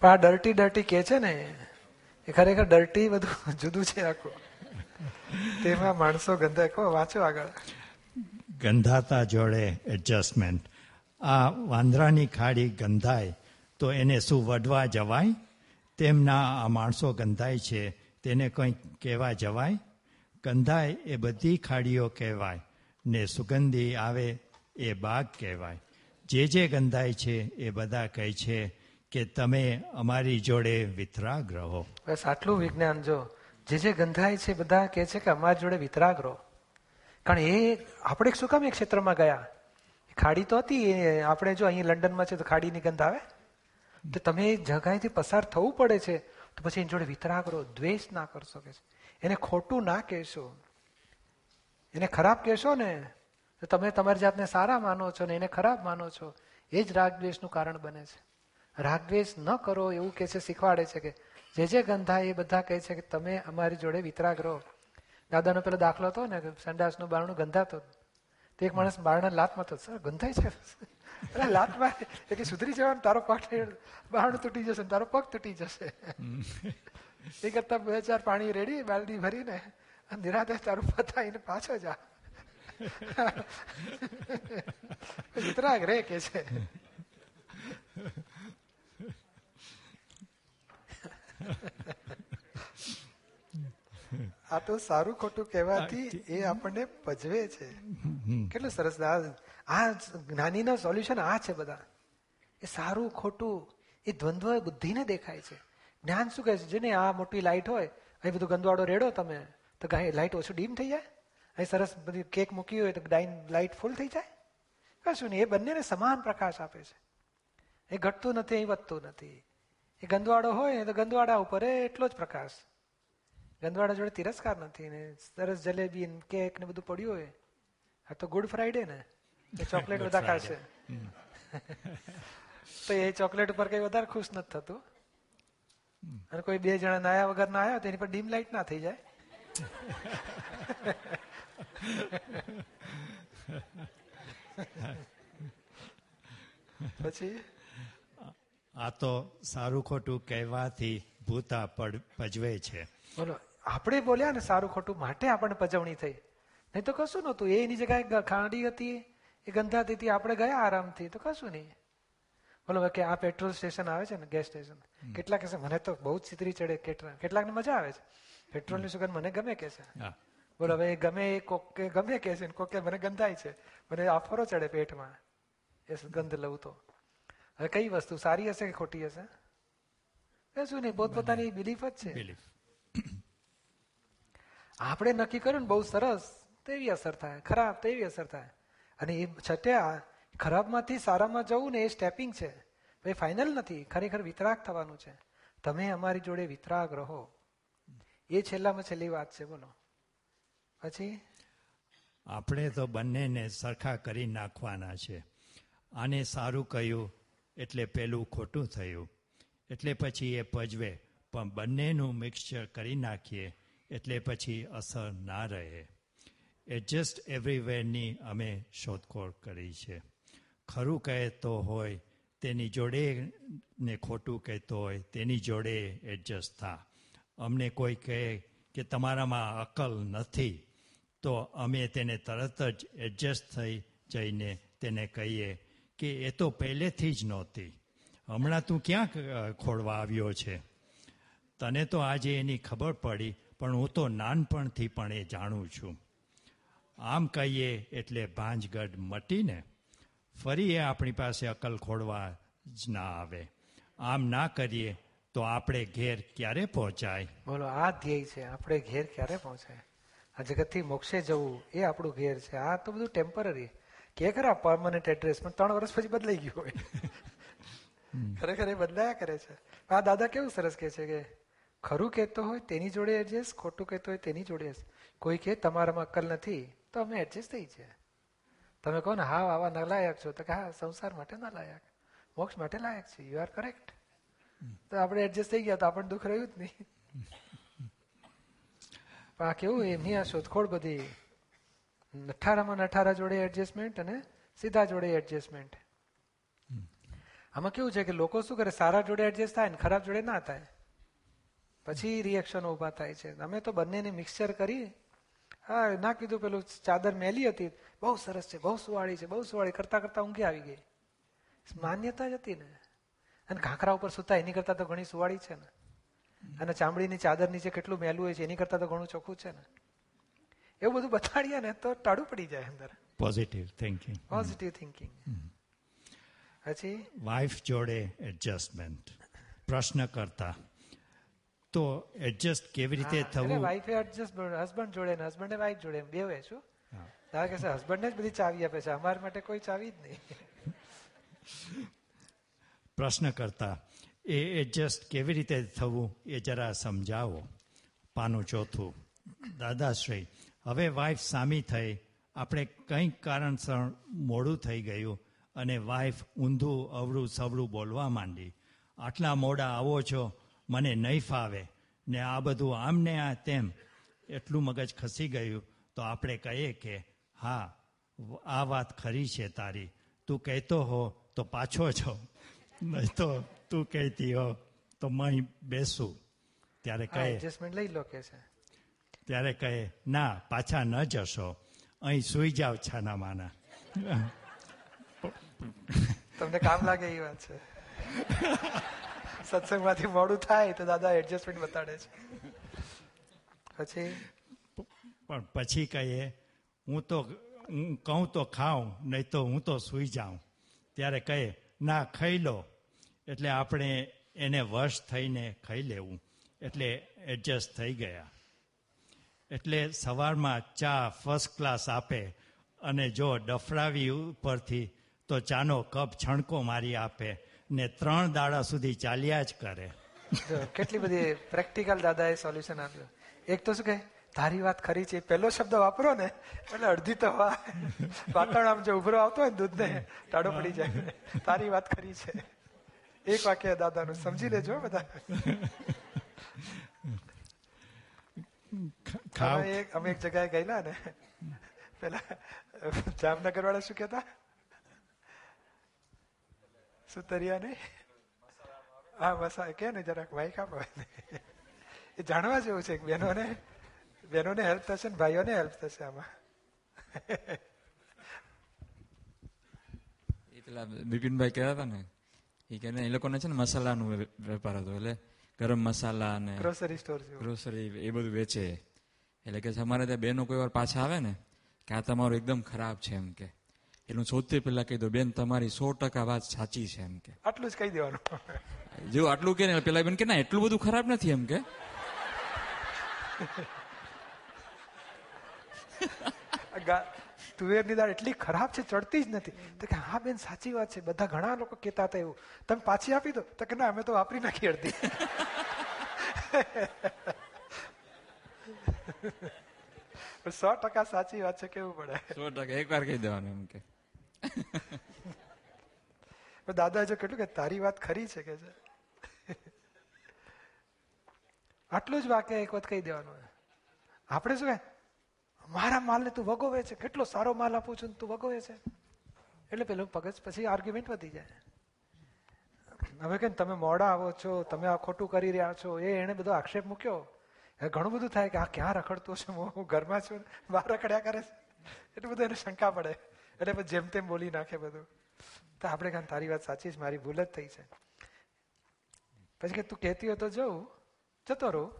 પણ આ dirty dirty કે છે ને એ ખરેખર ડર્ટી બધું જુદું છે આખું. તેમાં માણસો ગંધા કહો વાંચો આગળ. ગંધાતા જોડે એડજસ્ટમેન્ટ આ વાંદરાની ખાડી ગંધાય, તો એને શું વડવા જવાય? તેમના આ માણસો ગંધાય છે, તેને કંઈક કહેવા જવાય? ગંધાય એ બધી ખાડીઓ કહેવાય, ને સુગંધી આવે એ બાગ કહેવાય. જે જે ગંધાય છે એ બધા કહે છે કે તમે અમારી જોડે વિતરાગ રહો બસ આટલું વિજ્ઞાન જો. જે જે ગંધાય છે બધા કહે છે કે અમારી જોડે વિતરાગ રહો કારણ એ આપણે શું કામ એ ક્ષેત્રમાં ગયા? ખાડી તો હતી આપણે જો અહીં લંડનમાં છે તો ખાડીની ગંધ આવે? તો તમે જગાએથી પસાર થવું પડે છે. તો પછી એની જોડે વિતરાગ રહો દ્વેષ ના કરશો કે એને ખોટું ના કહેશો. એને ખરાબ કહેશો ને, તો તમે તમારી જાતને સારા માનો છો ને એને ખરાબ માનો છો. એ જ રાગ દ્વેષનું કારણ બને છે. રાગદ્વેષ ન કરો એવું કે છે શીખવાડે છે કે જે જે ગંધા એ બધા કહે છે કે તમે અમારી જોડે વિતરાગ રહો. દાદાનો પેલો દાખલો હતો ને સંડાસનું બારણું ગંધાતો. તો એક માણસ બારણા લાતમાં તો સર ગંધાય છે? અરે લાતમાં? એટલે સુધરી જવાનું તારો પગ બારણું તૂટી જશે તારો પગ તૂટી જશે. એ કરતા બે ચાર પાણી રેડી બાલડી ભરીને નિરાતે તારું પતાવીને પાછો જા. વિતરાગ રે કે છે. આ તો સારું ખોટું કહેવાથી એ આપણને પજવે છે. કેટલું સરસ. આ જ્ઞાનીના સોલ્યુશન આ છે બધા. એ સારું ખોટું એ દ્વંદ્વ બુદ્ધિને દેખાય છે. જ્ઞાન શું કહે છે? જેને આ મોટી લાઇટ હોય અહીં બધું ગંદવાડો રેડો તમે તો લાઈટ ઓછું ડીમ થઈ જાય? અહીં સરસ બધી કેક મૂકી હોય તો ડાઇન લાઈટ ફૂલ થઈ જાય? કશું નહીં. એ બંનેને સમાન પ્રકાશ આપે છે. એ ઘટતું નથી એ વધતું નથી. એ ગંદવાડો હોય ને તો ગંદવાડા ઉપર એટલો જ પ્રકાશ. ગંદવાડા જોડે તિરસ્કાર નથી ને સરસ જલેબી ને કેક ને બધું પડ્યું હોય. આ તો ગુડ ફ્રાઈડે ને. એ ચોકલેટ બધા ખાશે. તો એ ચોકલેટ ઉપર કઈ વધારે ખુશ નથી થતું. અને કોઈ બે જણા નાયા વગર ના આવ્યા તો એની પર ડીમ લાઈટ ના થઈ જાય. પછી? આ તો સારું ખોટું કહેવાથી ભૂતા પજવે છે. બોલો આપણે બોલ્યા ને સારું ખોટું માટે આપણને પજવણી થઈ. નહીં તો કશું નતું એની જગ્યાએ ખાંડી હતી એ ગંધાતી હતી આપણે ગયા આરામથી. તો કશું નહીં. બોલો કે આ પેટ્રોલ સ્ટેશન આવે છે ને ગેસ સ્ટેશન. કેટલાક કહેશે મને તો બહુ જ ચીતરી ચડે. કેટલા કેટલાકને મજા આવે છે. પેટ્રોલની સુગંધ મને ગમે કે છે? બોલો હવે ગમે એ કોકે ગમે કે છે કોકે મને ગંધાય છે. મને આફરો ચડે પેટમાં. એ ગંધ લઉં તો. હવે કઈ વસ્તુ? સારી હશે કે ખોટી હશે? શું નહીં પોતપોતાની બિલીફ જ છે. આપણે નક્કી કર્યું ને બહુ સરસ તેવી અસર થાય ખરાબ તેવી અસર થાય. અને એ છટ્યા ખરાબમાંથી સારામાં જવું ને એ સ્ટેપિંગ છે. એ ફાઇનલ નથી ખરેખર વિતરાગ થવાનું છે. તમે અમારી જોડે વિતરાગ રહો. એ છેલ્લામાં છેલ્લી વાત છે બોલો. પછી? આપણે તો બંનેને સરખા કરી નાખવાના છે. આને સારું કહ્યું. એટલે પેલું ખોટું થયું. એટલે પછી એ પજવે, પણ બંનેનું મિક્સચર કરી નાખીએ, એટલે પછી અસર ના રહે. એડજસ્ટ એવરીવેરની અમે શોધખોળ કરી છે. ખરું કહેતો હોય, તેની જોડે ને ખોટું કહેતો હોય, તેની જોડે એડજસ્ટ થા. અમને કોઈ કહે કે તમારામાં અકલ નથી, તો અમે તેને તરત જ એડજસ્ટ થઈ જઈને તેને કહીએ કે એ તો પહેલેથી જ નહોતી. હમણાં તું ક્યાં ખોળવા આવ્યો છે? તને તો આજે એની ખબર પડી, પણ હું તો નાનપણથી પણ એ જાણું છું. આમ કહીએ એટલે ભાંજગઢ મટીને ફરી એ આપણી પાસે અકલ ખોડવા જ ના આવે. આમ ના કરીએ તો આપણે ઘેર ક્યારે પહોંચાય? બોલો, આ ધ્યેય છે. આપણે ઘેર ક્યારે પહોંચાય? આ જગતથી મોક્ષે જવું એ આપણું ઘેર છે. આ તો બધું ટેમ્પરરી કે ખરા પરમનન્ટ એડ્રેસ પણ ત્રણ વર્ષ પછી બદલાઈ ગયું હોય. ખરેખર એ બદલાયા કરે છે. આ દાદા કેવું સરસ કે છે કે ખરું કહેતો હોય તેની જોડે એડજસ્ટ ખોટું કહેતો હોય તેની જોડે કોઈ કે તમારામાં અક્કલ નથી તો અમે એડજસ્ટ થઈ છે તમે કહો ને હા આવા નલાયક છો. તો કે હા સંસાર માટે ના લાયક મોક્ષ માટે લાયક છે. યુ આર કરેક્ટ તો આપણે એડજસ્ટ થઈ ગયા તો આપણને દુઃખ રહ્યું જ નહીં. પણ આ કેવું એમની આ શોધખોળ બધી નઠારામાં નઠારા જોડે એડજસ્ટમેન્ટ અને સીધા જોડે એડજસ્ટમેન્ટ આમાં કેવું છે કે લોકો શું કરે? સારા જોડે એડજસ્ટ થાય ને ખરાબ જોડે ના થાય. પછી રિએક્શન ઊભા થાય છે. અમે તો બંનેને મિક્સચર કરી હા ના કીધું પેલું ચાદર મેલી હતી. બહુ સરસ છે બહુ સુવાળી છે બહુ સુવાળી. કરતા કરતા ઊંઘી આવી ગઈ. માન્યતા જ હતી ને. અને ઘાંખરા ઉપર સુતા એની કરતા તો ઘણી સુવાળી છે ને. અને ચામડીની ચાદર નીચે કેટલું મેલું હોય છે એની કરતા તો ઘણું ચોખ્ખું છે ને. એવું બધું બતાડીએ ને તો ટાળું પડી જાય અંદર. પોઝિટિવ થિંકિંગ પોઝિટિવ થિંકિંગ પછી? વાઇફ જોડે એડજસ્ટમેન્ટ પ્રશ્ન કરતા. તો એડજસ્ટ કેવી રીતે થવું? વાઇફે એડજસ્ટ હસબન્ડ જોડે ને હસબન્ડે વાઈફ જોડે એમ બેવે શું? તારે કે હસબન્ડને જ બધી ચાવી આપે છે. અમારા માટે કોઈ ચાવી જ નહીં. પ્રશ્ન કરતા. એ એડજસ્ટ કેવી રીતે થવું એ જરા સમજાવો. પાનું ચોથું. દાદાશ્રી હવે વાઈફ સામી થઈ. આપણે કંઈક કારણસર મોડું થઈ ગયું અને વાઈફ ઊંધું અવળું સવળું બોલવા માંડી. આટલા મોડા આવો છો મને નહીં ફાવે ને આ બધું આમ ને આ તેમ. એટલું મગજ ખસી ગયું. તો આપણે કહીએ કે હા આ વાત ખરી છે તારી. તું કહેતો હો તો પાછો છો. નહીં તો તું કહેતી હો તો મય બેસું. ત્યારે કહે એડજસ્ટમેન્ટ લઈ લો કે છે. ત્યારે કહે ના પાછા ન જશો. અહીં સુઈ જાઓ છાના માના તમને કામ લાગે એ વાત છે. સત્સંગમાંથી મોડું થાય તો દાદા એડજસ્ટમેન્ટ બતાડે છે. પછી? પણ પછી કહીએ હું તો હું કહું તો ખાઉં નહીં તો હું તો સૂઈ જાઉં. ત્યારે કહે ના ખાઈ લો. એટલે આપણે એને વશ થઈને ખાઈ લેવું. એટલે એડજસ્ટ થઈ ગયા. એટલે સવારમાં ચા ફર્સ્ટ ક્લાસ આપે અને જો ડફડાવી ઉપરથી તો ચાનો કપ છણકો મારી આપે ને ત્રણ દાડા સુધી ચાલ્યા જ કરે. કેટલી બધી પ્રેક્ટિકલ દાદાએ સોલ્યુશન આપ્યું. એક તો શું કહે? તારી વાત ખરી છે પહેલો શબ્દ વાપરો ને, એટલે અડધી તો વાતાવરણ આમ જો ઉભરો આવતો હોય દૂધને ટાળો પડી જાય. તારી વાત ખરી છે. એક વાક્ય દાદાનું, સમજી લેજો બધા. ખાવ. અમે એક અમે એક જગ્યાએ ગયેલા ને. પેલા જામનગર વાળા શું કેતા સુતરિયા ને હા મસા કે ને જરાક માઇક આપો એ જાણવા જેવું છે કે બહેનોને. બહેનોને હેલ્પ થશે ને ભાઈઓને હેલ્પ થશે આમાં. એ પેલા બિપિનભાઈ કહેતા હતા ને એ કે એ લોકોને છે ને મસાલાનો વેપાર હતો એટલે ગરમ મસાલા અને ગ્રોસરી સ્ટોર ગ્રોસરી એ બધું વેચે. એટલે કે અમારે ત્યાં બહેનો કોઈ વાર પાછા આવે ને કે આ તમારું એકદમ ખરાબ છે એમ કે. એનું સૌથી પહેલા કહી દો બેન તમારી સો ટકા વાત સાચી છે એમ કે. આટલું જ કહી દેવાનું. જેવું આટલું કે ને પેલા બેન કે ના એટલું બધું ખરાબ નથી એમ કે. તુવેરની દાળ એટલી ખરાબ છે ચડતી જ નથી. તો કે હા બેન સાચી વાત છે. બધા ઘણા લોકો કહેતા હતા એવું. તમે પાછી આપી દો. તો કે ના અમે તો વાપરી નાખી અડધી. સો ટકા સાચી વાત છે કેવું પડે? સો ટકા એકવાર કહી દેવાનું એમ કે. દાદા જો કેટલું કે તારી વાત ખરી છે કે છે? આટલું જ વાક્ય એક વખત કહી દેવાનું આપણે શું કહે? મારા માલને તું વગોવે છે. કેટલો સારો માલ આપું છું તું વગોવે છે. એટલે પેલું પગજ પછી આર્ગ્યુમેન્ટ વધી જાય. હવે કે તમે મોડા આવો છો તમે આ ખોટું કરી રહ્યા છો એ એને બધો આક્ષેપ મૂક્યો. ઘણું બધું થાય કે આ ક્યાં રખડતો છે? હું ઘરમાં છું બહાર રખડ્યા કરે છે. એટલું બધું એને શંકા પડે. એટલે પછી જેમ તેમ બોલી નાખે બધું. તો આપણે કાન તારી વાત સાચી છે, મારી ભૂલ જ થઈ છે. પછી કે, તું કહેતી હોય તો જવું જતો રહું.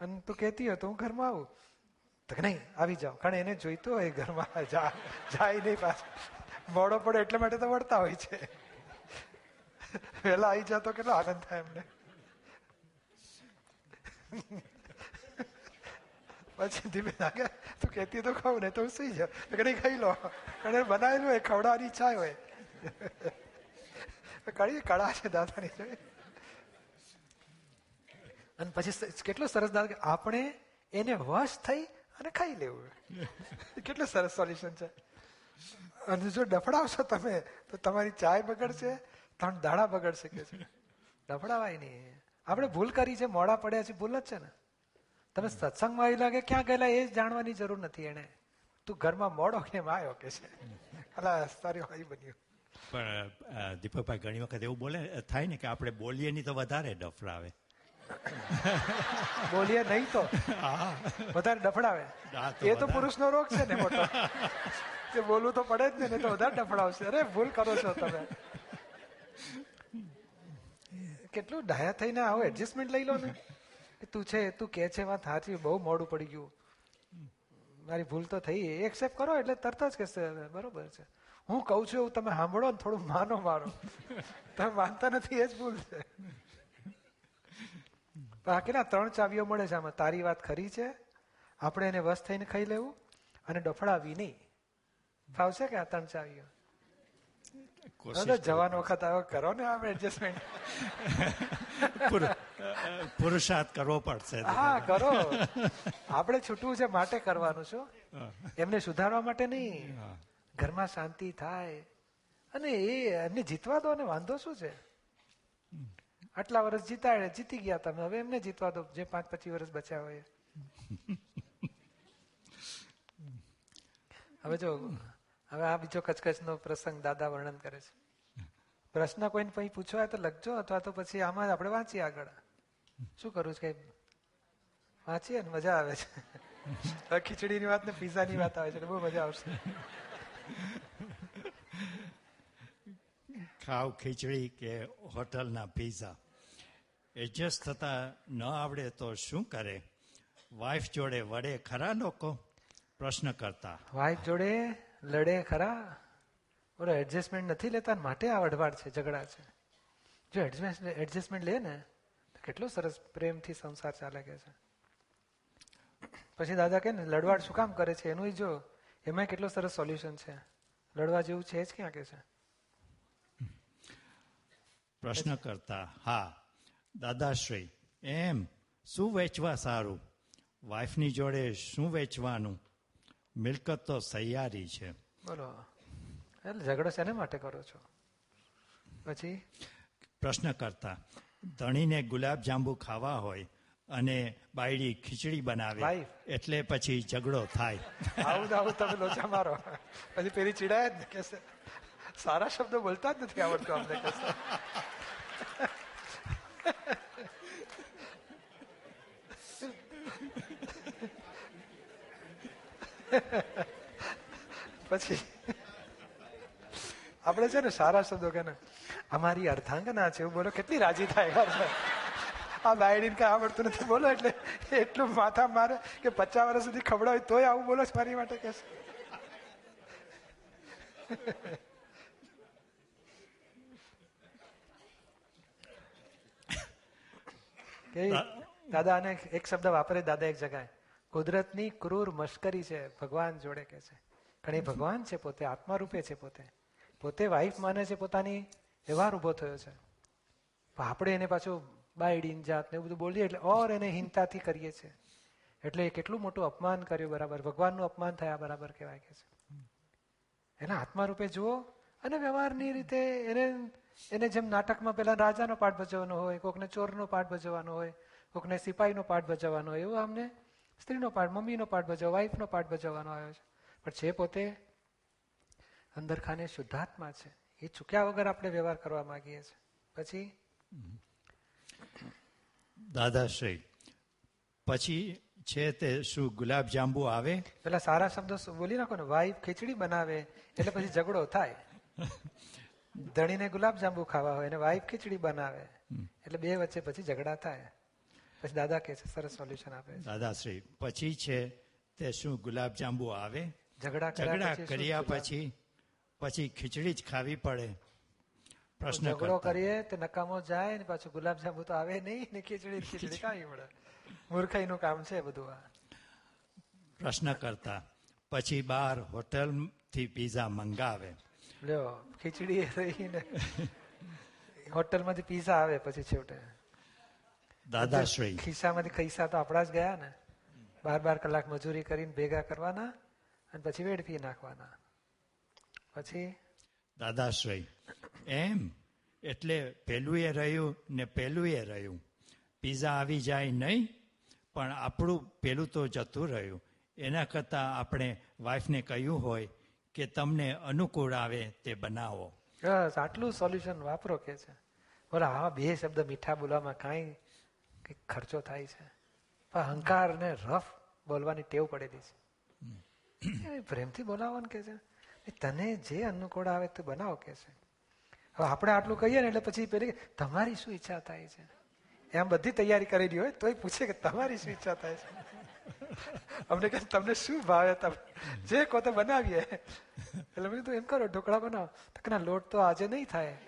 અને તું કહેતી હોય તો હું ઘરમાં આવું. તો કે, નહીં, આવી જાઓ. કારણ એને જોઈતું હોય ઘરમાં જા જાય નહીં પાછું. મોડો પડે એટલા માટે તો વળતા હોય છે. વહેલા આવી જતો કેટલો આનંદ થાય એમને. પછી ધીમે લાગે તું કહેતી તો ખાઉં ને તો હું સુઈ જાઉં તો ખાઈ લો અને બનાવેલું હોય ખવડાવવાની ઈચ્છા હોય કળી કળા છે દાદાની જોઈ અને પછી કેટલો સરસ દાદા આપણે એને વશ થઈ અને ખાઈ લેવું. કેટલું સરસ સોલ્યુશન છે. અને જો ડફડાવશો તમે, તો તમારી ચાય બગડશે, ત્રણ દાડા બગડશે કે છે. ડફડાવાય નહીં. આપણે ભૂલ કરી છે, મોડા પડ્યા છે, ભૂલ જ છે ને. તમે સત્સંગમાં આવી લાગે ક્યાં ગયેલા? એ જાણવાની જરૂર નથી એને. તું ઘરમાં મોડો કેમ આવ્યો કે છે? અલા તારી હોય બન્યું. પણ દીપકભાઈ ઘણી વખત એવું બોલે થાય ને કે આપણે બોલીએ નહીં તો વધારે ડફડાવે. બોલીએ નહીં તો? વધારે ડફડાવે. એ તો. પુરુષનો રોગ છે ને મોટો. કે બોલવું તો પડે જ ને નહીં તો વધારે ડફડાવશે. અરે ભૂલ કરો છો તમે. કેટલું ડાયા થઈને આવો એડજસ્ટમેન્ટ લઈ લો ને. કે તું છે તું કે છે વાત સાચી બહુ મોડું પડી ગયું. મારી ભૂલ તો થઈ. એક્સેપ્ટ કરો એટલે તરત જ કહેશે બરોબર છે. હું કહું છું એવું તમે સાંભળો ને થોડું માનો મારો. તમે માનતા નથી એ જ ભૂલ છે. બાકીના ત્રણ ચાવીઓ મળે છે આમાં. તારી વાત ખરી છે. આપણે એને વશ થઈને ખાઈ લેવું અને ડફડાવી નહીં. ફાવશે કે આ ત્રણ ચાવીઓ? જવાનો વખત આવો. કરો ને આપણે એડજસ્ટમેન્ટ પુરુષાર્થ કરવો પડશે. હા કરો. આપણે છૂટવું છે માટે કરવાનું છું. એમને સુધારવા માટે નહીં. ઘરમાં શાંતિ થાય. અને એ એમને જીતવા દો ને વાંધો શું છે? આટલા વર્ષ જીતાડે જીતી ગયા તમે. હવે એમને જીતવા દો. જે પાંચ પચીસ વર્ષ બચ્યા હોય હવે જો હવે આ બીજો કચકચનો પ્રસંગ દાદા વર્ણન કરે છે. પ્રશ્ન કોઈને પછી પૂછવા તો લખજો અથવા તો પછી આમાં જ આપણે વાંચીએ આગળ. શું કરું છે કઈ વાંચીએ ને મજા આવે છે. ખીચડીની વાત ને પીઝાની વાત આવે છે બહુ મજા આવશે. ખાવ ખીચડી કે હોટલના પીઝા? એડજસ્ટ થતા ન આવડે તો શું કરે? વાઈફ જોડે વડે ખરા લોકો? પ્રશ્ન કરતા. વાઈફ જોડે લડે ખરા? બોલો એડજસ્ટમેન્ટ નથી લેતા માટે આ વઢવાડ છે ઝઘડા છે. જો એડજસ્ટમેન્ટ એડજસ્ટમેન્ટ લે ને કેટલો સરસ પ્રેમથી સંસાર ચાલે કે છે. પછી દાદા કે ને લડવાડ શું કામ કરે છે? એનું જો એમાં કેટલો સરસ સોલ્યુશન છે. લડવા જેવું છે જ ક્યાં કે છે? પ્રશ્ન કરતા હા દાદાશ્રી એમ શું વેચવા સારું? વાઈફની જોડે શું વેચવાનું? મિલકત તો સહિયારી છે. બોલો એટલે ઝઘડો શેને માટે કરો છો? પછી? પ્રશ્ન કરતા ધણીને ગુલાબ જાંબુ ખાવા હોય અને બાયડી ખીચડી બનાવે. એટલે પછી ઝઘડો થાય. આવું આવું તમે લોચા મારો. પછી પેલી ચીડાય જ કે સારા શબ્દો બોલતા જ નથી આવડતો કહેશે પછી આપણે છે ને સારા શબ્દો કે ને અમારી અર્ધાંગના છે એવું બોલો કેટલી રાજી થાય આ બાયડીને કઈ આવડતું નથી બોલો એટલે એટલું માથા મારે કે પચાસ વર્ષ સુધી ખવડાવે તોય આવું બોલો મારી માટે કે દાદા અને એક શબ્દ વાપરે દાદા એક જગાએ. કુદરતની ક્રૂર મશ્કરી છે ભગવાન જોડે કે છે. ઘણી ભગવાન છે પોતે આત્મા રૂપે છે પોતે. પોતે વાઈફ માને છે પોતાની વ્યવહાર ઊભો થયો છે. આપણે એને પાછું બાયડીન જાત ને એવું બધું બોલીએ એટલે ઓર એને હિંતાથી કરીએ છીએ. એટલે એ કેટલું મોટું અપમાન કર્યું બરાબર. ભગવાનનું અપમાન થયા બરાબર કહેવાય કે છે. એના આત્મા રૂપે જુઓ અને વ્યવહારની રીતે એને એને જેમ નાટકમાં પેલા રાજાનો પાઠ ભજવવાનો હોય, કોકને ચોરનો પાઠ ભજવવાનો હોય, કોકને સિપાહીનો પાઠ ભજવવાનો હોય, એવું આમને સ્ત્રીનો પાઠ, મમ્મીનો પાઠ ભજવ વાઈફનો પાઠ ભજવવાનો આવ્યો છે. પણ છે પોતે અંદર ખાને શુદ્ધાત્મા છે એ ચૂક્યા વગર આપણે વ્યવહાર કરવા માંગીએ છીએ. પછી? દાદાશ્રી પછી છે તે શું ગુલાબ જાંબુ આવે? પેલા સારા શબ્દો બોલી નાખો ને. વાઈફ ખીચડી બનાવે એટલે પછી ઝઘડો થાય. ધણીને ગુલાબ જાંબુ ખાવા હોય અને વાઈફ ખીચડી બનાવે એટલે બે વચ્ચે પછી ઝઘડા થાય. પછી દાદા કે છે સરસ સોલ્યુશન આપે દાદાશ્રી પછી છે તે શું ગુલાબ જાંબુ આવે? ઝઘડા ઝઘડા કર્યા પછી પછી ખીચડી જ ખાવી પડે. પ્રશ્ન ઝઘડો કરીએ તો નકામો જાય ને પાછું ગુલાબજાંબુ તો આવે નહીં ને ખીચડી ખીચડી કાંઈ મળે મૂર્ખાઈનું કામ છે બધું આ. પ્રશ્ન કરતા. પછી બહાર હોટલથી પીઝા મંગાવે. લ્યો ખીચડી રહીને હોટલમાંથી પીઝા આવે પછી છેવટે. દાદાશ્રી. ખિસ્સામાંથી ખિસ્સા તો આપણા જ ગયા ને. બાર બાર કલાક મજૂરી કરીને ભેગા કરવાના અને પછી વેડફી નાખવાના. પછી? દાદાશ્રી એમ? એટલે પહેલું એ રહ્યું ને પહેલું એ રહ્યું. પીઝા આવી જાય નહીં પણ આપણું પેલું તો જતું રહ્યું. એના કરતાં આપણે વાઈફને કહ્યું હોય કે તમને અનુકૂળ આવે તે બનાવો. બસ આટલું સોલ્યુશન વાપરો કે છે. બોલો હા બે શબ્દ મીઠા બોલવામાં કાંઈ ખર્ચો થાય છે. પણ અહંકાર ને રફ બોલવાની ટેવ પડેલી છે. પ્રેમથી બોલાવવાનું કે છે? તને જે અનુકૂળ આવે તે બનાવો કે છે. હવે આપણે આટલું કહીએ ને એટલે પછી પેલી તમારી શું ઈચ્છા થાય છે? એમ બધી તૈયારી કરેલી હોય તોય પૂછે કે તમારી શું ઈચ્છા થાય છે? અમને કહે તમને શું ભાવે? તમે, જે કહો તો બનાવીએ. એટલે મેં કીધું, એમ કરો, ઢોકળા બનાવો. તો કે લોટ તો આજે નહીં થાય.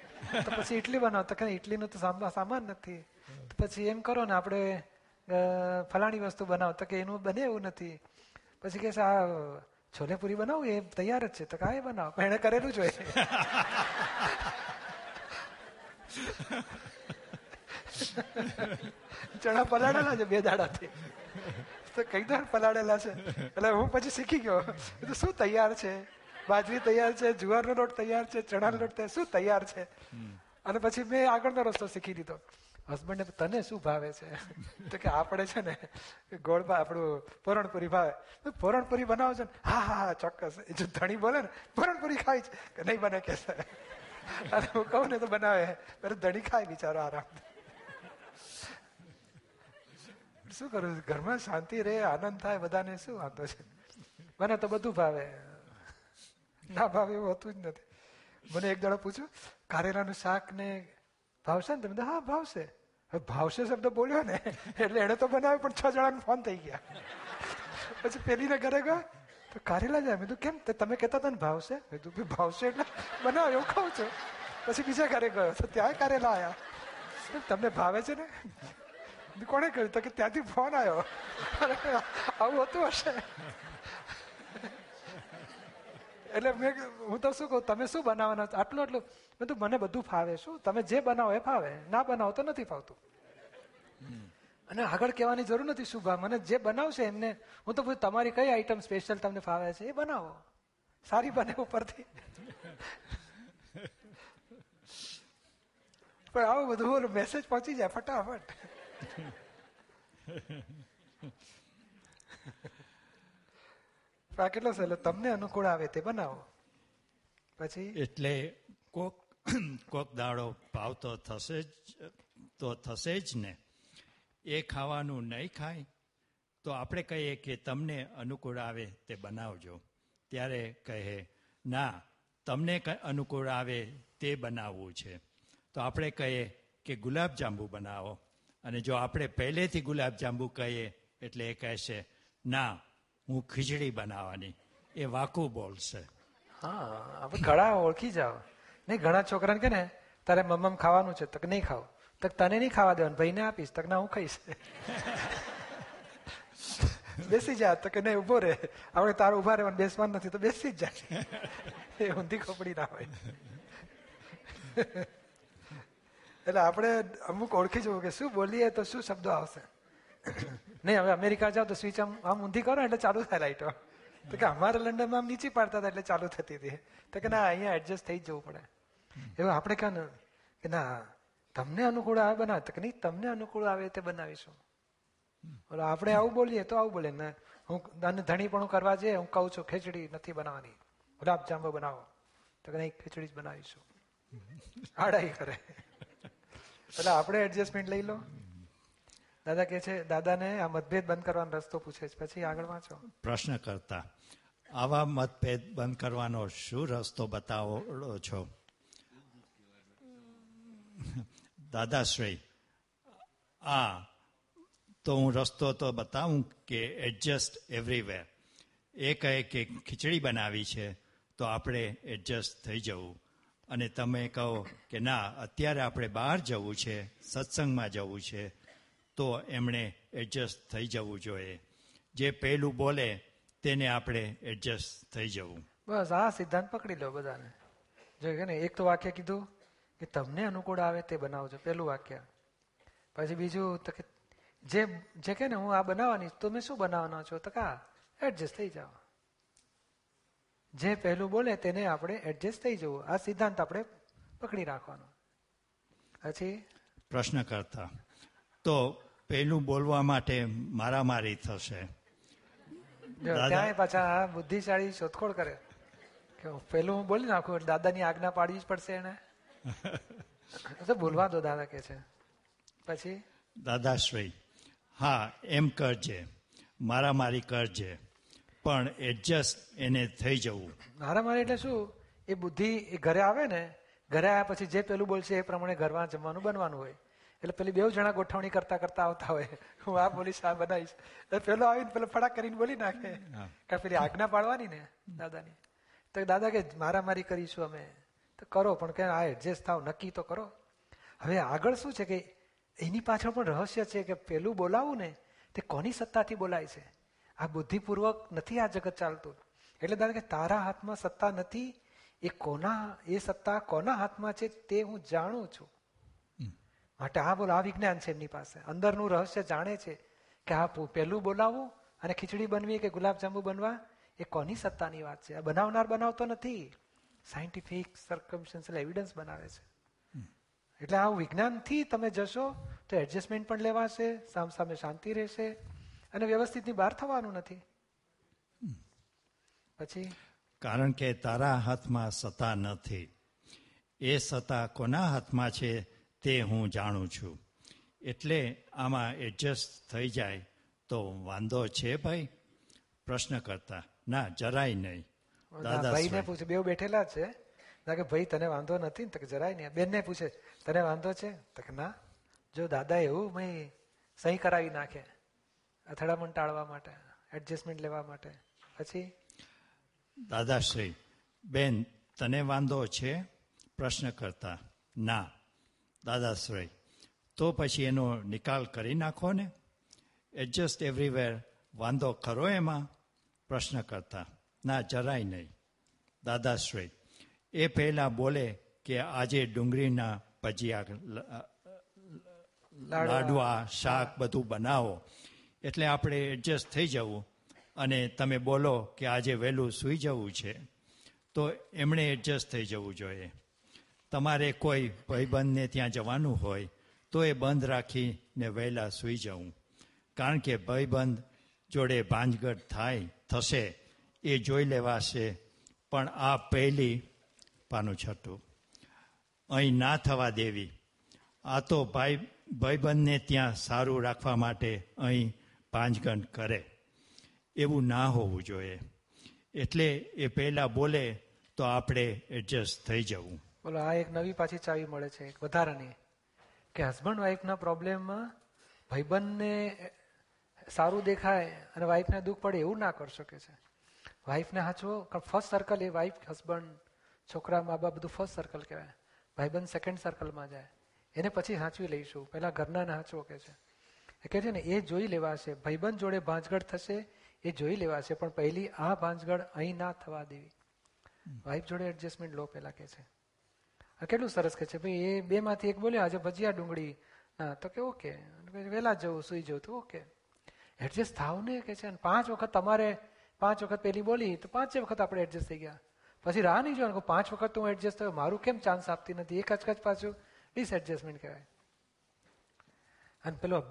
તો પછી ઇડલી બનાવો. તો કે ઇડલીનું તો સામા- સામાન નથી. પછી એમ કરો ને આપણે ફલાણી વસ્તુ બનાવો. તો કે એનું બને એવું નથી. પછી કે આ છોલે પૂરી બનાવું? એ તૈયાર જ છે. તો કાંઈ બનાવો? પણ એણે કરેલું જ હોય. ચણા પલાળેલા છે બે દાડાથી. તો કઈ દર પલાળેલા છે. એટલે હું પછી શીખી ગયો. તો શું તૈયાર છે? બાજરી તૈયાર છે જુવારનો લોટ તૈયાર છે ચણાનો લોટ તૈયાર શું તૈયાર છે? અને પછી મેં આગળનો રસ્તો શીખી લીધો હસબન્ડને તને શું ભાવે છે? તો કે આપણે છે ને ગોળબા આપણું પૂરણપુરી ભાવે. પૂરણપુરી બનાવો છો ને, હા હા હા, ચોક્કસ. જો ધણી બોલે ને, પૂરણપુરી ખાય છે. કે નહીં બને કે અને હું કહું ને તો બનાવે. અરે ધણી ખાય બિચારો આરામ. શું કરું? ઘરમાં શાંતિ રહે, આનંદ થાય, બધાને શું વાંધો છે? મને તો બધું ભાવે. ના ભાવે એવું હોતું જ નથી. મને એક દાડો પૂછ્યું, કારેલાનું શાક ને ભાવશે ને? તમે હા, ભાવશે. ભાવશે શબ્દ બોલ્યો ને એટલે એને તો બનાવ્યો પણ છ જણાને ફોન થઈ ગયા. પછી પેલીને ઘરે ગયો તો કારેલા જાય. મેં કેમ? તે તમે કહેતા હતા ને ભાવશે? મેં "ભઈ, ભાવશે એટલે બનાવો એવું ખાઉં છું. પછી બીજા ઘરે ગયો તો ત્યાં કારેલા આવ્યા તમને ભાવે છે ને? કોણે કહ્યું તો કે ત્યાંથી ફોન આવ્યો આવું હોતું હશે એટલે મેં હું તો શું કહું, તમે શું બનાવવાના આટલું આટલું. મેં તો મને બધું ફાવે, શું? તમે જે બનાવો એ ફાવે. ના બનાવો તો નથી ફાવતું. અને આગળ કહેવાની જરૂર નથી શુભા, મને જે બનાવશે એમને, હું તો તમારી કઈ આઈટમ સ્પેશિયલ તમને ફાવે છે? એ બનાવો. સારી બને ઉપરથી. પણ આવું બધું મેસેજ પહોંચી જાય, ફટાફટ. કેટલો સહેલો તમને અનુકૂળ આવે તે બનાવો. પછી? એટલે કોક કોક દાડો ભાવ તો થશે જ, તો થશે જ ને. એ ખાવાનું નહીં ખાય, તો આપણે કહીએ કે તમને અનુકૂળ આવે તે બનાવજો. ત્યારે કહે, ના, તમને અનુકૂળ આવે તે બનાવવું છે. તો આપણે કહીએ કે ગુલાબજાંબુ બનાવો. અને જો આપણે પહેલેથી ગુલાબજાંબુ કહીએ, એટલે એ કહેશે, ના હું ખીચડી બનાવવાની. એ વાકુ બોલશે હા આપણે ઘણા ઓળખી જાઓ. નહીં, ઘણા છોકરાને કે ને, તારે મમ્મમ ખાવાનું છે, તક નહીં ખાવ. તક તને નહીં ખાવા દેવાનું, ભાઈને આપીશ તક ના હું ખાઈશ. બેસી જા તો કે નહીં ઊભો રે આપણે તારું ઊભા રહેવાનું, બેસવાનું નથી, તો બેસી જ જાય એ ઊંધી ખોપડી ના હોય. એટલે આપણે અમુક ઓળખી જવું કે શું બોલીએ તો શું શબ્દો આવશે? નહીં, હવે અમેરિકા જાઓ તો સ્વિચ આમ આમ ઊંધી કરો એટલે ચાલુ થાય લાઈટો. તો કે અમારા લંડનમાં આમ નીચી પાડતા હતા એટલે ચાલુ થતી હતી. તો કે ના, અહીંયા એડજસ્ટ થઈ જવું પડે. એવું આપણે ને કે ના, તમને અનુકૂળ આવે બનાવે. તો કે નહીં, તમને અનુકૂળ આવે તે બનાવીશું. બોલો, આપણે આવું બોલીએ તો આવું બોલે. ને, હું અને ધણી પણ કરવા જઈએ, હું કહું છું, ખીચડી નથી બનાવવાની. ગુલાબજાંબુ બનાવો. તો કે નહીં, ખીચડી જ બનાવીશું. આડાઈ કરે. એટલે આપણે એડજસ્ટમેન્ટ લઈ લો. દાદા કે છે, દાદાને આ મતભેદ બંધ કરવાનો રસ્તો પૂછે છે. પછી આગળ વાંચો. પ્રશ્ન કરતા, આવા મતભેદ બંધ કરવાનો શું રસ્તો બતાવો છો? દાદાશ્રી આ તો હું રસ્તો તો બતાવું કે એડજસ્ટ એવરીવેર એ કહે કે ખીચડી બનાવી છે, તો આપણે એડજસ્ટ થઈ જવું. અને તમે કહો કે ના, અત્યારે આપણે બહાર જવું છે, સત્સંગમાં જવું છે તો એમણે એડજસ્ટ થઈ જવું જોઈએ. જે પહેલું બોલે તેને આપણે એડજસ્ટ થઈ જવું. બસ આ સિદ્ધાંત પકડી લો બધાને. જો કે ને એક તો વાક્ય કીધું કે તમને અનુકૂળ આવે તે બનાવજો પહેલું વાક્ય. પછી બીજું તો કે જે જે કે ને હું આ બનાવવાની તમે શું બનાવવાના છો? તો કા એડજસ્ટ થઈ જાઓ. જે પહેલું બોલે તેને આપણે એડજસ્ટ થઈ જવું. આ સિદ્ધાંત આપણે પકડી રાખવાનો. પછી? પ્રશ્ન કરતા. તો પહેલું બોલવા માટે મારામારી થશે. દાદા- પાછા બુદ્ધિશાળી શોધખોળ કરે. કે પેલું હું બોલી નાખું એટલે દાદાની આજ્ઞા પાડવી જ પડશે એને. તો બોલવા દો દાદા કે છે. પછી? દાદાશ્રી હા એમ કરજે. મારામારી કરજે. પણ એડજસ્ટ એને થઈ જવું. મારા મારી એટલે શું? એ બુદ્ધિ એ ઘરે આવે ને ઘરે આવ્યા પછી જે પેલું બોલશે એ પ્રમાણે ઘરમાં જમવાનું બનવાનું હોય. એટલે પેલી બે જણા ગોઠવણી કરતા કરતા આવતા હોય. હું આ બોલીશ આ બનાવીશ પેલો આવીને પેલો ફડાક કરીને બોલી નાખે. કારણ પેલી આજ્ઞા પાડવાની ને દાદાની. તો દાદા કે મારામારી કરીશું અમે. તો કરો પણ કે આ એડજસ્ટ થાવ નક્કી તો કરો. હવે આગળ શું છે કે એની પાછળ પણ રહસ્ય છે કે પેલું બોલાવું ને તે કોની સત્તાથી બોલાય છે? આ બુદ્ધિપૂર્વક નથી આ જગત ચાલતું. એટલે દાદા કે તારા હાથમાં સત્તા નથી એ કોના એ સત્તા કોના હાથમાં છે તે હું જાણું છું. માટે આ બોલો આ વિજ્ઞાન છે એમની પાસે. અંદરનું રહસ્ય જાણે છે કે આ પહેલું બોલાવવું અને ખીચડી બનવી કે ગુલાબજાંબુ બનવા એ કોની સત્તાની વાત છે? આ બનાવનાર બનાવતો નથી. સાયન્ટિફિક સર્કમસ્ટન્શિયલ એવિડન્સ બનાવે છે. એટલે આ વિજ્ઞાનથી તમે જશો તો એડજસ્ટમેન્ટ પણ લેવાશે સામ સામે શાંતિ રહેશે અને વ્યવસ્થિતની બહાર થવાનું નથી. પછી? કારણ કે તારા હાથમાં સત્તા નથી. એ સત્તા કોના હાથમાં છે? તે હું જાણું છું. એટલે આમાં એડજસ્ટ થઈ જાય તો વાંધો છે ભાઈ? પ્રશ્ન કરતા. ના જરાય નહીં. દાદા ભાઈને. પૂછે બેવ બેઠેલા છે. કે ભાઈ તને વાંધો નથી ને? જરાય નહીં. બેનને પૂછે તને વાંધો છે? તો ના. જો દાદા એવું મેં સહી કરાવી નાખે અથડામણ ટાળવા માટે એડજસ્ટમેન્ટ લેવા માટે. પછી? દાદાશ્રી બેન તને વાંધો છે? પ્રશ્ન કરતા. ના. દાદાશ્રી. તો પછી એનો નિકાલ કરી નાખો ને એડજસ્ટ એવરીવેર વાંધો ખરો એમાં? પ્રશ્ન કરતા. ના જરાય નહીં. દાદાશ્રય એ પહેલા બોલે કે આજે ડુંગળીના ભજીયા લાડવા. શાક બધું બનાવો. એટલે આપણે એડજસ્ટ થઈ જવું. અને તમે બોલો કે આજે વહેલું સૂઈ જવું છે. તો એમણે એડજસ્ટ થઈ જવું જોઈએ. તમારે કોઈ ભાઈબંધને ત્યાં જવાનું હોય, તો એ બંધ રાખીને વહેલા સૂઈ જવું. કારણ કે ભાઈબંધ જોડે ભાંજગઢ થાય, થશે, એ જોઈ લેવાશે. પણ આ પહેલી પાનું છઠ્ઠું. અહીં ના થવા દેવી. આ તો ભાઈ, ભાઈબંધને ત્યાં સારું રાખવા માટે અહીં પાંચગણ કરે. એવું ના હોવું જોઈએ. એટલે એ પહેલાં બોલે તો આપણે એડજસ્ટ થઈ જવું. બોલો આ એક નવી પાછી ચાવી મળે છે એક વધારાની. કે હસબન્ડ વાઈફના પ્રોબ્લેમમાં ભાઈબંધને સારું દેખાય અને વાઈફને દુઃખ પડે એવું ના કરી શકે છે. વાઈફને હાચવો ફર્સ્ટ સર્કલ એ વાઈફ હસબન્ડ છોકરા મા બાપ બધું ફર્સ્ટ સર્કલ કહેવાય. ભાઈબંધ સેકન્ડ સર્કલમાં જાય. એને પછી સાચવી લઈશું. પહેલા ઘરનાને હાચવો કે છે. એ કહે છે ને એ જોઈ લેવાશે. ભાઈબંધ જોડે ભાંજગઢ થશે એ જોઈ લેવાશે. પણ પહેલી આ ભાંજગઢ અહીં ના થવા દેવી. વાઈફ જોડે એડજસ્ટમેન્ટ લો પહેલાં કે છે. કેટલું સરસ કે છે? ભાઈ એ બે માંથી એક બોલ્યો, આજે ભજીયા ડુંગળી. ના તો કે ઓકે. વહેલા જવું સુઈ જવું તો ઓકે. એડજસ્ટ થાવ ને કે છે? પાંચ વખત તમારે પાંચ વખત પેલી બોલી, તો પાંચે વખત આપણે એડજસ્ટ થઈ ગયા. પછી રાહ નહીં જોવાનું પાંચ વખત હું એડજસ્ટ થયો? મારું કેમ ચાન્સ આપતી નથી? એક જ પાછું ડિસએડજસ્ટમેન્ટ કહેવાય. અને પેલો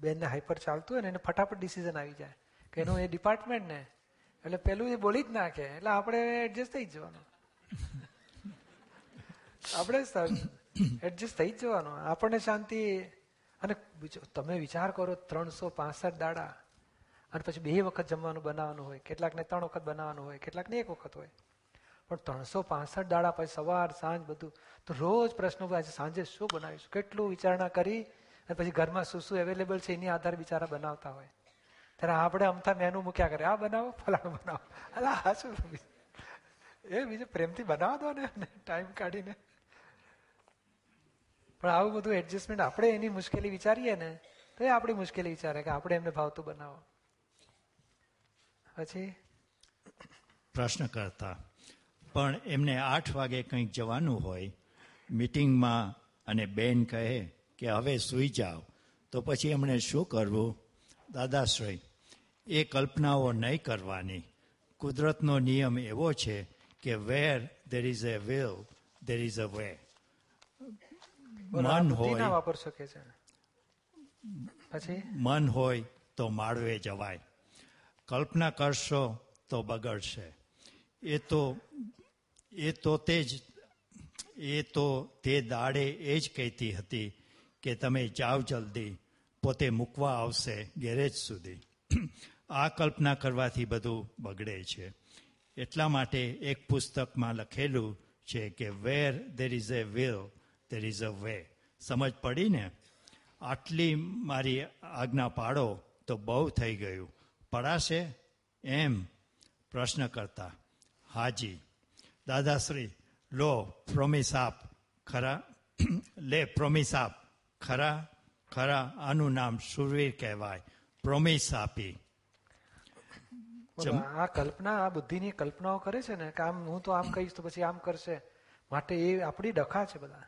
બેનને હાઈપર ચાલતું હોય ને, એને ફટાફટ ડિસિઝન આવી જાય કે એનું એ ડિપાર્ટમેન્ટ ને, એટલે પેલું એ બોલી જ નાખે, એટલે આપણે એડજસ્ટ થઈ જવાનું. આપણે એડજસ્ટ થઈ જ જવાનું. આપણને શાંતિ, અને તમે વિચાર કરો, ત્રણસો પાસઠ દાડા, અને પછી બે વખત જમવાનું બનાવવાનું હોય, કેટલાકને ત્રણ વખત બનાવવાનું હોય, કેટલાકને એક વખત હોય. પણ ત્રણસો પાસઠ દાડા પછી સવાર, સાંજ બધું, તો રોજ પ્રશ્નો આજે સાંજે શું બનાવીશું? કેટલું વિચારણા કરી, અને પછી ઘરમાં શું શું અવેલેબલ છે, એની આધારે બિચારા બનાવતા હોય. ત્યારે આપણે અમથા મેનુ મૂક્યા કરે, આ બનાવો, ફલાણું બનાવો. અલા હા શું? એ બીજું પ્રેમથી બનાવો દો ને ટાઈમ કાઢીને. પણ આવું બધું એડજસ્ટમેન્ટ આપણે એની મુશ્કેલી વિચારીએ ને, તો એ આપણી મુશ્કેલી વિચારે કે આપણે એમને ભાવતું બનાવો. પછી? પ્રશ્ન કરતા પણ એમને આઠ વાગે કંઈક જવાનું હોય, મિટિંગમાં અને બેન કહે કે હવે સૂઈ જાઓ, તો પછી એમણે શું કરવું? દાદાશ્રી, એ કલ્પનાઓ નહીં કરવાની. કુદરતનો નિયમ એવો છે કે where there is a will there is a way મન હોય. વાપર શકે છે. પછી? મન હોય તો માળવે જવાય. કલ્પના કરશો તો બગડશે. એ તો એ તો તે જ એ તો તે દાડે એ જ કહેતી હતી કે તમે જાઓ જલ્દી પોતે મૂકવા આવશે ગેરેજ સુધી. આ કલ્પના કરવાથી બધું બગડે છે. એટલા માટે એક પુસ્તકમાં લખેલું છે કે where there is a will there is a way સમજ પડી ને આટલી મારી આજ્ઞા પાડો તો બહુ થઈ ગયું. પડાશે? એમ પ્રશ્ન કરતા. હાજી. દાદાશ્રી, લો પ્રોમિસ આપ. ખરા? લે પ્રોમિસ આપ. ખરા? ખરા, આનું નામ સુરવીર કહેવાય. પ્રોમિસ આપી. આ કલ્પના, આ બુદ્ધિની કલ્પનાઓ કરે છે ને, કે આમ હું તો આમ કહીશ તો પછી આમ કરશે. માટે એ આપણી ડખા છે બધા.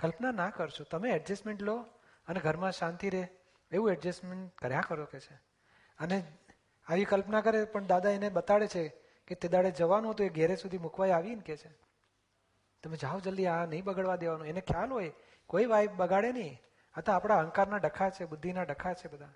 કલ્પના ના કરશો. તમે એડજસ્ટમેન્ટ લો અને ઘરમાં શાંતિ રહે. એવું એડજસ્ટમેન્ટ કર્યા કરો કે છે. અને આવી કલ્પના કરે, પણ દાદા એને બતાડે છે કે તે દાડે જવાનું હતું, એ ઘેરે સુધી મૂકવાય આવીને કે છે. તમે જાઓ જલ્દી, આ નહીં બગડવા દેવાનું. એને ખ્યાલ હોય, કોઈ વાઈફ બગાડે નહીં. આ તો આપણા અહંકારના ડખા છે, બુદ્ધિના ડખા છે બધા.